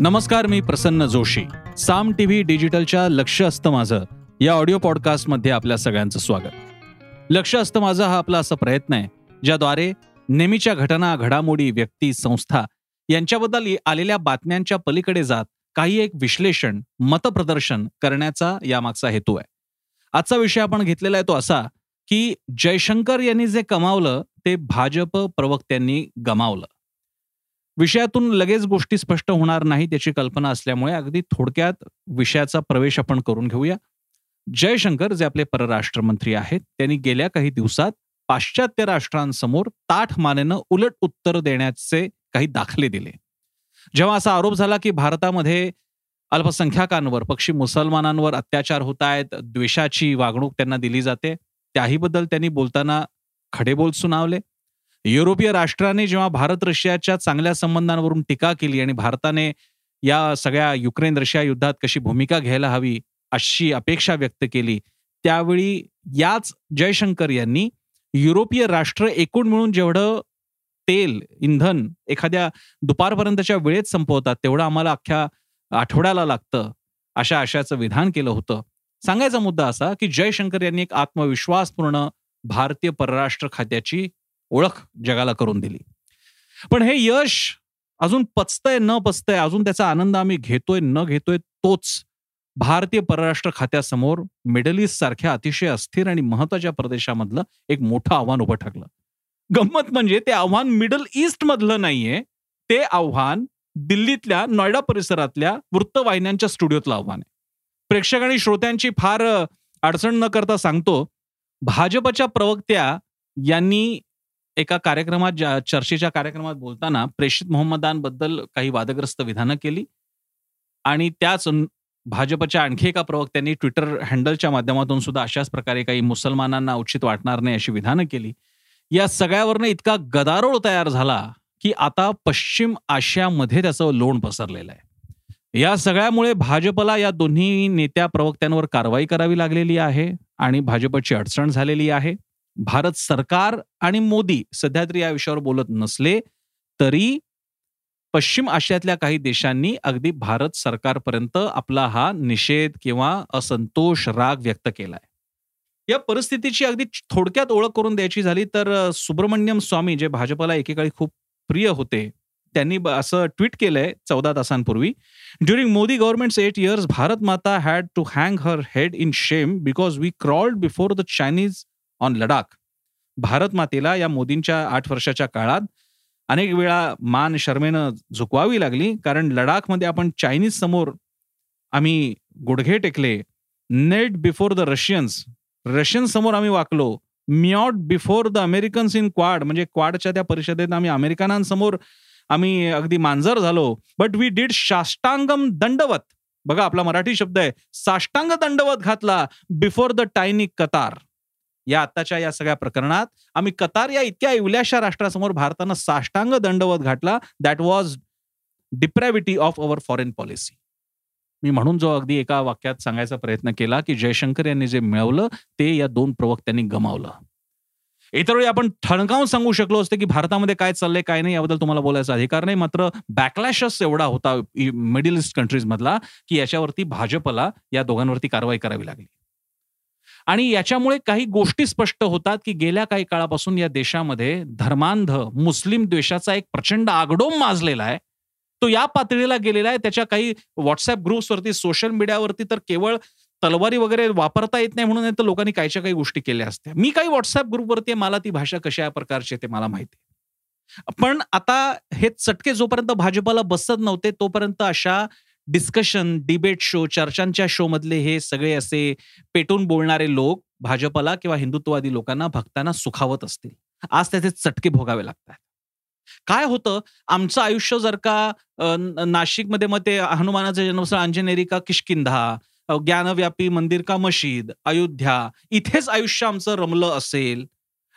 नमस्कार मी प्रसन्न जोशी. साम टीव्ही डिजिटलच्या लक्ष असतं माझं. या ऑडिओ पॉडकास्टमध्ये आपल्या सगळ्यांचं स्वागत. लक्ष असतं माझं हा आपला असा प्रयत्न आहे ज्याद्वारे नेहमीच्या घटना घडामोडी व्यक्ती संस्था यांच्याबद्दल आलेल्या बातम्यांच्या पलीकडे जात काही एक विश्लेषण मतप्रदर्शन करण्याचा यामागचा हेतू आहे. आजचा विषय आपण घेतलेला आहे तो असा की जयशंकर यांनी जे कमावलं ते भाजप प्रवक्त्यांनी गमावलं. विषयातून लगेच गोष्टी स्पष्ट होणार नाही त्याची कल्पना असल्यामुळे अगदी थोडक्यात विषयाचा प्रवेश आपण करून घेऊया. जयशंकर जे आपले परराष्ट्र मंत्री आहेत त्यांनी गेल्या काही दिवसात पाश्चात्य राष्ट्रांसमोर ताठ मानेनं उलट उत्तर देण्याचे काही दाखले दिले. जेव्हा असा आरोप झाला की भारतामध्ये अल्पसंख्याकांवर पक्षी मुसलमानांवर अत्याचार होत आहेत द्वेषाची वागणूक त्यांना दिली जाते त्याहीबद्दल त्यांनी बोलताना खडेबोल सुनावले. युरोपीय राष्ट्राने जेव्हा भारत रशियाच्या चांगल्या संबंधांवरून टीका केली आणि भारताने या सगळ्या युक्रेन रशिया युद्धात कशी भूमिका घ्यायला हवी अशी अपेक्षा व्यक्त केली त्यावेळी याच जयशंकर यांनी युरोपीय राष्ट्र एकूण मिळून जेवढं तेल इंधन एखाद्या दुपारपर्यंतच्या वेळेत संपवतात तेवढं आम्हाला अख्ख्या आठवड्याला लागतं अशा आशयाचं विधान केलं होतं. सांगायचा मुद्दा असा की जयशंकर यांनी एक आत्मविश्वासपूर्ण भारतीय परराष्ट्र खात्याची ओळख जगाला करून दिली. पण हे यश अजून पचतंय न पचतंय अजून त्याचा आनंद आम्ही घेतोय न घेतोय तोच भारतीय परराष्ट्र खात्यासमोर मिडल ईस्ट सारख्या अतिशय अस्थिर आणि महत्त्वाच्या प्रदेशामधलं एक मोठं आव्हान उभं ठाकलं. गंमत म्हणजे ते आव्हान मिडल ईस्ट मधलं नाहीये ते आव्हान दिल्लीतल्या नोएडा परिसरातल्या वृत्तवाहिन्यांच्या स्टुडिओतलं आव्हान आहे. प्रेक्षक आणि श्रोत्यांची फार अडचण न करता सांगतो भाजपच्या प्रवक्त्या यांनी एका कार्यक्रमात चर्चेच्या कार्यक्रमात बोलताना प्रेषित मोहम्मदांबद्दल काही वादग्रस्त विधानं केली आणि त्याच भाजपच्या आणखी एका प्रवक्त्यांनी ट्विटर हँडलच्या माध्यमातून सुद्धा अशाच प्रकारे काही मुसलमानांना उचित वाटणार नाही अशी विधानं केली. या सगळ्यावरनं इतका गदारोळ तयार झाला की आता पश्चिम आशियामध्ये त्याचं लोण पसरलेलं आहे. या सगळ्यामुळे भाजपला या दोन्ही नेत्या प्रवक्त्यांवर कारवाई करावी लागलेली आहे आणि भाजपची अडचण झालेली आहे. भारत सरकार आणि मोदी सध्या तरी या विषयावर बोलत नसले तरी पश्चिम आशियातल्या काही देशांनी अगदी भारत सरकारपर्यंत आपला हा निषेध किंवा असंतोष राग व्यक्त केलाय. या परिस्थितीची अगदी थोडक्यात ओळख करून द्यायची झाली तर सुब्रमण्यम स्वामी जे भाजपला एकेकाळी खूप प्रिय होते त्यांनी असं ट्विट केलंय चौदा तासांपूर्वी during Modi government eight years Bharat Mata had to hang her head in shame because we crawled before the Chinese on Ladakh Bharat मातेला या मोदींच्या आठ वर्षाच्या काळात अनेक वेळा मान शर्मेनं झुकवावी लागली कारण लडाखमध्ये आपण चायनीज समोर आम्ही गुडघे टेकले knelt before the Russians Russian समोर आम्ही वाकलो meowed before the Americans in quad म्हणजे क्वाडच्या त्या परिषदेत आम्ही अमेरिकनांसमोर आम्ही अगदी मांजर झालो. बट वी डीड साष्टांगम दंडवत. बघा आपला मराठी शब्द आहे साष्टांग दंडवत घातला बिफोर द टायनिक कतार या आताच्या या सगळ्या प्रकरणात. आम्ही कतार या इतक्या इवल्याशा राष्ट्रासमोर भारतानं साष्टांग दंडवत घातला. That was depravity of our foreign policy मी म्हणून जो अगदी एका वाक्यात सांगायचा प्रयत्न केला की जयशंकर यांनी जे मिळवलं ते या दोन प्रवक्त्यांनी गमावलं. इतर वेळी आपण ठणकावून सांगू शकलो असते की भारतामध्ये काय चाललंय काय नाही याबद्दल तुम्हाला बोलायचा अधिकार नाही. मात्र बॅकलॅशच एवढा होता मिडल ईस्ट कंट्रीज मधला की याच्यावरती भाजपला या दोघांवरती कारवाई करावी लागली. आणि याच्यामुळे काही गोष्टी स्पष्ट होतात की गेल्या काही काळापासून या देशामध्ये धर्मांध मुस्लिम द्वेषाचा एक प्रचंड आगडोम माजलेला आहे. तो या पातळीला गेलेला आहे. त्याच्या काही व्हॉट्सअप ग्रुप्सवरती सोशल मीडियावरती तर केवळ तलवारी वगैरे वापरता येत नाही म्हणून तर लोकांनी काहीच्या काही गोष्टी केल्या असत्या. मी काही व्हॉट्सअप ग्रुपवरती मला ती भाषा कशा प्रकारची ते मला माहिती पण आता हे चटके जोपर्यंत भाजपाला बसत नव्हते तोपर्यंत अशा डिस्कशन डिबेट शो चर्चांच्या शो मधले हे सगळे असे पेटून बोलणारे लोक भाजपला किंवा हिंदुत्ववादी लोकांना भक्तांना सुखावत असतील. आज त्याचे चटके भोगावे लागतात. काय होतं? आमचं आयुष्य जर का नाशिकमध्ये मग ते हनुमानाचे जन्मस्थळ अंजनेरी का किशकिंधा ज्ञानव्यापी मंदिर का मशीद अयोध्या इथेच आयुष्य आमचं रमलं असेल.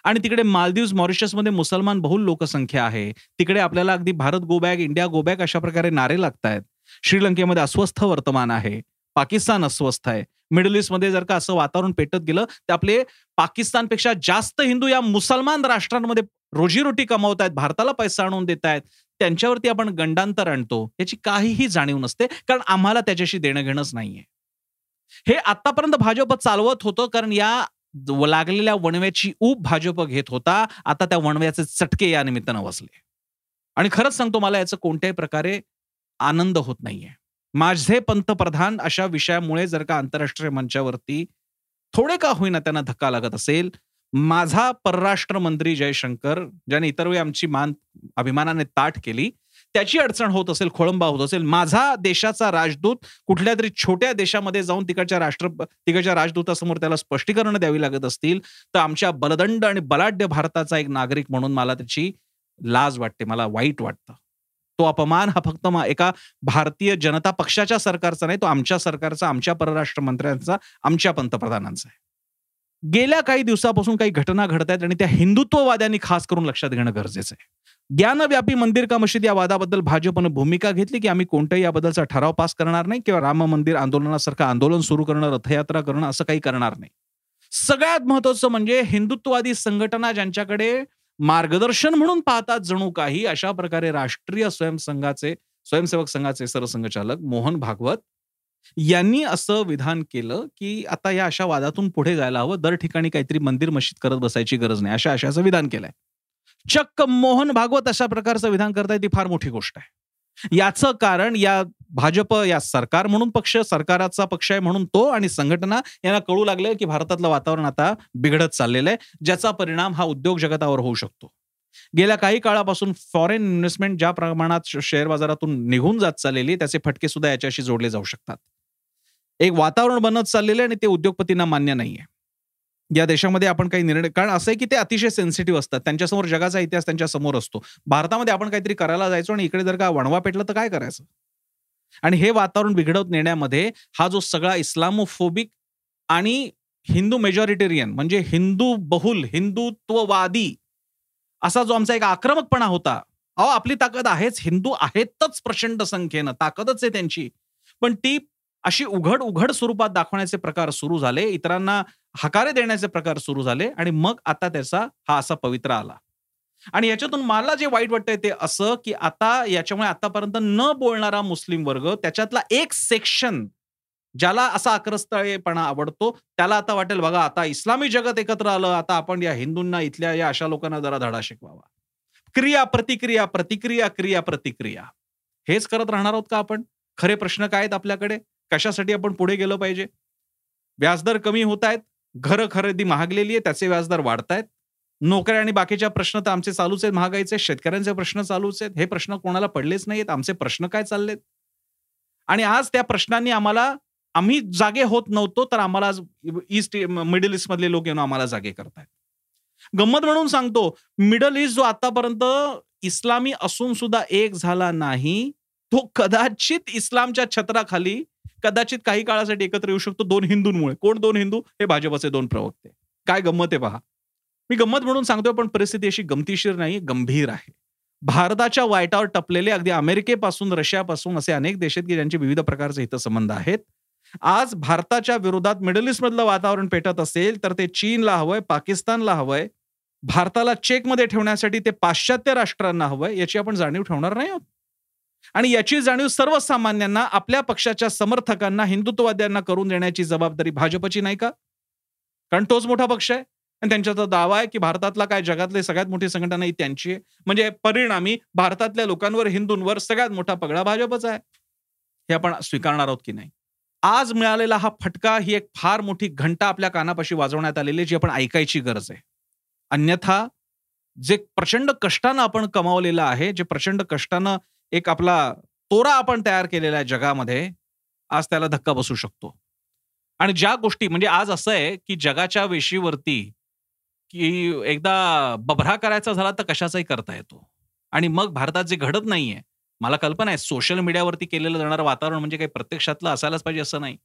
आणि तिकडे मालदीव मॉरिशसमध्ये मुसलमान बहुल लोकसंख्या आहे. तिकडे आपल्याला अगदी Bharat go back India go back अशा प्रकारे नारे लागतायत. श्रीलंकेमध्ये अस्वस्थ वर्तमान आहे. पाकिस्तान अस्वस्थ आहे. मिडल ईस्टमध्ये जर का असं वातावरण पेटत गेलं तर आपले पाकिस्तानपेक्षा जास्त हिंदू या मुसलमान राष्ट्रांमध्ये रोजीरोटी कमावत आहेत भारताला पैसा आणून देत आहेत. त्यांच्यावरती आपण गंडांतर आणतो. याची काहीही जाणीव नसते कारण आम्हाला त्याच्याशी देणं घेणंच नाहीये. हे आतापर्यंत भाजप चालवत होतं कारण या लागलेल्या वणव्याची ऊब भाजप घेत होता. आता त्या वणव्याचे चटके या निमित्तानं बसले आणि खरंच सांगतो मला याचं कोणत्याही प्रकारे आनंद होत नाहीये. माझे पंतप्रधान अशा विषयामुळे जर का आंतरराष्ट्रीय मंचावरती थोडे का होईना त्यांना धक्का लागत असेल माझा परराष्ट्र मंत्री जयशंकर ज्याने इतर वेळी आमची मान अभिमानाने ताट केली त्याची अडचण होत असेल खोळंबा होत असेल माझा देशाचा राजदूत कुठल्या तरी छोट्या देशामध्ये जाऊन तिकडच्या राष्ट्र तिकडच्या राजदूतासमोर त्याला स्पष्टीकरण द्यावी लागत असतील तर आमच्या बलदंड आणि बलाढ्य भारताचा एक नागरिक म्हणून मला त्याची लाज वाटते मला वाईट वाटतं. तो अपमान हा फक्त एका भारतीय जनता पक्षाच्या सरकारचा नाही तो आमच्या सरकारचा आमच्या परराष्ट्र मंत्र्यांचा आमच्या पंतप्रधानांचा आहे. गेल्या काही दिवसापासून काही घटना घडत आहेत आणि त्या हिंदुत्ववाद्यांनी खास करून लक्षात घेणं गरजेचं आहे. ज्ञानव्यापी मंदिर का मशीद या वादाबद्दल भाजपनं भूमिका घेतली की आम्ही कोणत्याही याबद्दलचा ठराव पास करणार नाही किंवा राम मंदिर आंदोलनासारखं आंदोलन सुरू करणं रथयात्रा करणं असं काही करणार नाही. सगळ्यात महत्वाचं म्हणजे हिंदुत्ववादी संघटना ज्यांच्याकडे मार्गदर्शन म्हणून पाहतात जणू काही. अशा प्रकारे राष्ट्रीय स्वयंसंघाचे स्वयंसेवक संघाचे सरसंघचालक मोहन भागवत यांनी असं विधान केलं की आता या अशा वादातून पुढे जायला हवं. दर ठिकाणी काहीतरी मंदिर मशीद करत बसायची गरज नाही. अशा अशाचं विधान केलंय. चक्क मोहन भागवत अशा प्रकारचं विधान करताय ती फार मोठी गोष्ट आहे. याचं कारण या भाजप या सरकार म्हणून पक्ष सरकाराचा पक्ष आहे म्हणून तो आणि संघटना यांना कळू लागले की भारतातलं वातावरण आता बिघडत चाललेलं आहे ज्याचा परिणाम हा उद्योग जगतावर होऊ शकतो. गेल्या काही काळापासून फॉरेन इन्व्हेस्टमेंट ज्या प्रमाणात शेअर बाजारातून निघून जात चाललेली त्याचे फटके सुद्धा याच्याशी जोडले जाऊ शकतात. एक वातावरण बनत चाललेलं आहे आणि ते उद्योगपतींना मान्य नाहीये. या देशामध्ये आपण काही निर्णय कारण असं आहे की ते अतिशय सेन्सिटिव्ह असतात. त्यांच्यासमोर जगाचा इतिहास त्यांच्यासमोर असतो. भारतामध्ये आपण काहीतरी करायला जायचो आणि इकडे जर का वणवा पेटलं तर काय करायचं? आणि हे वातावरण बिघडवत नेण्यामध्ये हा जो सगळा इस्लामोफोबिक आणि हिंदू मेजॉरिटेरियन म्हणजे हिंदू बहुल हिंदुत्ववादी असा जो आमचा एक आक्रमकपणा होता अहो आपली ताकद आहेच. हिंदू आहेतच प्रचंड संख्येनं. ताकदच आहे त्यांची. पण ती अशी उघड उघड स्वरूपात दाखवण्याचे प्रकार सुरू झाले. इतरांना हकारे देण्याचे प्रकार सुरू झाले आणि मग आता त्याचा हा असा पवित्र आला. आणि याच्यातून मला जे वाईट वाटतंय ते असं की आता याच्यामुळे आतापर्यंत न बोलणारा मुस्लिम वर्ग त्याच्यातला एक सेक्शन ज्याला असा आक्रस्तळेपणा आवडतो त्याला आता वाटेल बघा आता इस्लामी जगत एकत्र आलं आता आपण या हिंदूंना इथल्या या अशा लोकांना जरा धडा शिकवावा. क्रिया प्रतिक्रिया प्रतिक्रिया क्रिया प्रतिक्रिया. हेच करत राहणार आहोत का आपण? खरे प्रश्न काय आहेत आपल्याकडे? कशासाठी आपण पुढे गेलो पाहिजे? व्याजदर कमी होत आहेत घर खरेदी महागलेली आहे त्याचे व्याजदर वाढतायत नोकऱ्या आणि बाकीच्या प्रश्न तर आमचे चालूच आहेत महागाईचे शेतकऱ्यांचे प्रश्न चालूच आहेत. हे प्रश्न कोणाला पडलेच नाहीत आमचे प्रश्न काय चाललेत? आणि आज त्या प्रश्नांनी आम्हाला आम्ही जागे होत नव्हतो तर आम्हाला ईस्ट मिडल ईस्ट मधले लोक येऊन आम्हाला जागे करतायत. गंमत म्हणून सांगतो मिडल ईस्ट जो आतापर्यंत इस्लामी असून सुद्धा एक झाला नाही तो कदाचित इस्लामच्या छत्राखाली कदाचित काही काळासाठी एकत्र येऊ शकतो दोन हिंदूंमुळे. कोण दोन हिंदू? हे भाजपचे दोन प्रवक्ते. काय गंमत आहे पहा. मी गंमत म्हणून सांगतोय पण परिस्थिती अशी गमतीशीर नाही गंभीर आहे. भारताच्या वायटावर टपलेले अगदी अमेरिकेपासून रशियापासून असे अनेक देश आहेत की ज्यांचे विविध प्रकारचे हितसंबंध आहेत. आज भारताच्या विरोधात मिडल ईस्टमधलं वातावरण पेटत असेल तर ते चीनला हवंय पाकिस्तानला हवंय. भारताला चेकमध्ये ठेवण्यासाठी ते पाश्चात्य राष्ट्रांना हवंय याची आपण जाणीव ठेवणार नाही आहोत. आणि याची जाणीव सर्वसामान्यांना आपल्या पक्षाच्या समर्थकांना हिंदुत्ववाद्यांना करून देण्याची जबाबदारी भाजपची नाही का? कारण तोच मोठा पक्ष आहे. आणि त्यांच्याचा दावा आहे की भारतातला काय जगातली सगळ्यात मोठी संघटना ही त्यांची आहे. म्हणजे परिणामी भारतातल्या लोकांवर हिंदूंवर सगळ्यात मोठा पगडा भाजपचा आहे. हे आपण स्वीकारणार आहोत की नाही? आज मिळालेला हा फटका ही एक फार मोठी घंटा आपल्या कानापाशी वाजवण्यात आलेली जी आपण ऐकायची गरज आहे. अन्यथा जे प्रचंड कष्टानं आपण कमावलेलं आहे जे प्रचंड कष्टानं एक आपला तोरा आपण तयार केलेला आहे जगामध्ये आज त्याला धक्का बसू शकतो. आणि ज्या गोष्टी म्हणजे आज असं आहे की जगाच्या वेशीवरती की एकदा बभरा करायचा झाला तर कशाचाही करता येतो. आणि मग भारतात जे घडत नाहीये मला कल्पना आहे सोशल मीडियावरती केलेलं जाणारं वातावरण म्हणजे काही प्रत्यक्षातलं असायलाच पाहिजे असं नाही.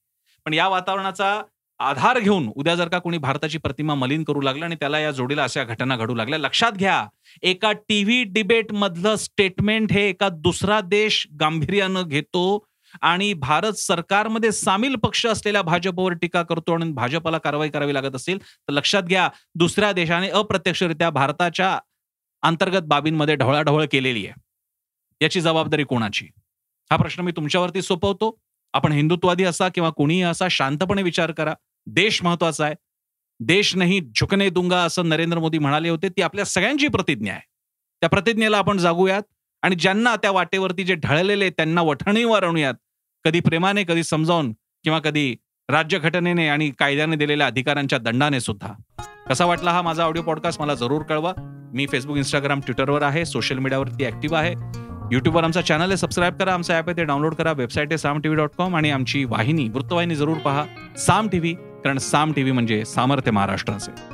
पण या वातावरणाचा आधार घेऊन उद्या जर का कोणी भारताची प्रतिमा मलिन करू लागलं आणि त्याला या जोडीला अशा घटना घडू लागल्या लक्षात घ्या एका टीव्ही डिबेट मधलं स्टेटमेंट हे एका दुसरा देश गांभीर्यानं घेतो आणि भारत सरकारमध्ये सामील पक्ष असलेल्या भाजपवर टीका करतो आणि भाजपला कारवाई करावी लागत असेल तर लक्षात घ्या दुसऱ्या देशाने अप्रत्यक्षरित्या भारताच्या अंतर्गत बाबींमध्ये ढवळाढवळ केलेली आहे. याची जबाबदारी कोणाची? हा प्रश्न मी तुमच्यावरती सोपवतो. आपण हिंदुत्वादी असा किंवा कोणीही असा शांतपणे विचार करा. देश महत्त्वाचा आहे. देश नाही झुकणे दुंगा असं नरेंद्र मोदी म्हणाले होते ती आपल्या सगळ्यांची प्रतिज्ञा आहे. त्या प्रतिज्ञेला आपण जागूयात आणि ज्यांना त्या वाटेवरती जे ढळलेले त्यांना वठणीवर आणूयात. कधी प्रेमाने कधी समजावून किंवा कधी राज्यघटनेने आणि कायद्याने दिलेल्या अधिकारांच्या दंडाने सुद्धा. कसा वाटला हा माझा ऑडिओ पॉडकास्ट मला जरूर कळवा. मी फेसबुक इंस्टाग्राम ट्विटरवर आहे. सोशल मीडियावरती ऍक्टिव्ह आहे. युट्यूबवर आमचा चॅनल आहे. सबस्क्राईब करा. आमचा ॲप आहे ते डाउनलोड करा. वेबसाईट आहे साम टीव्ही डॉट कॉम आणि आमची वाहिनी वृत्तवाहिनी जरूर पहा. साम टीव्ही कारण साम टीव्ही म्हणजे सामर्थ्य महाराष्ट्राचे.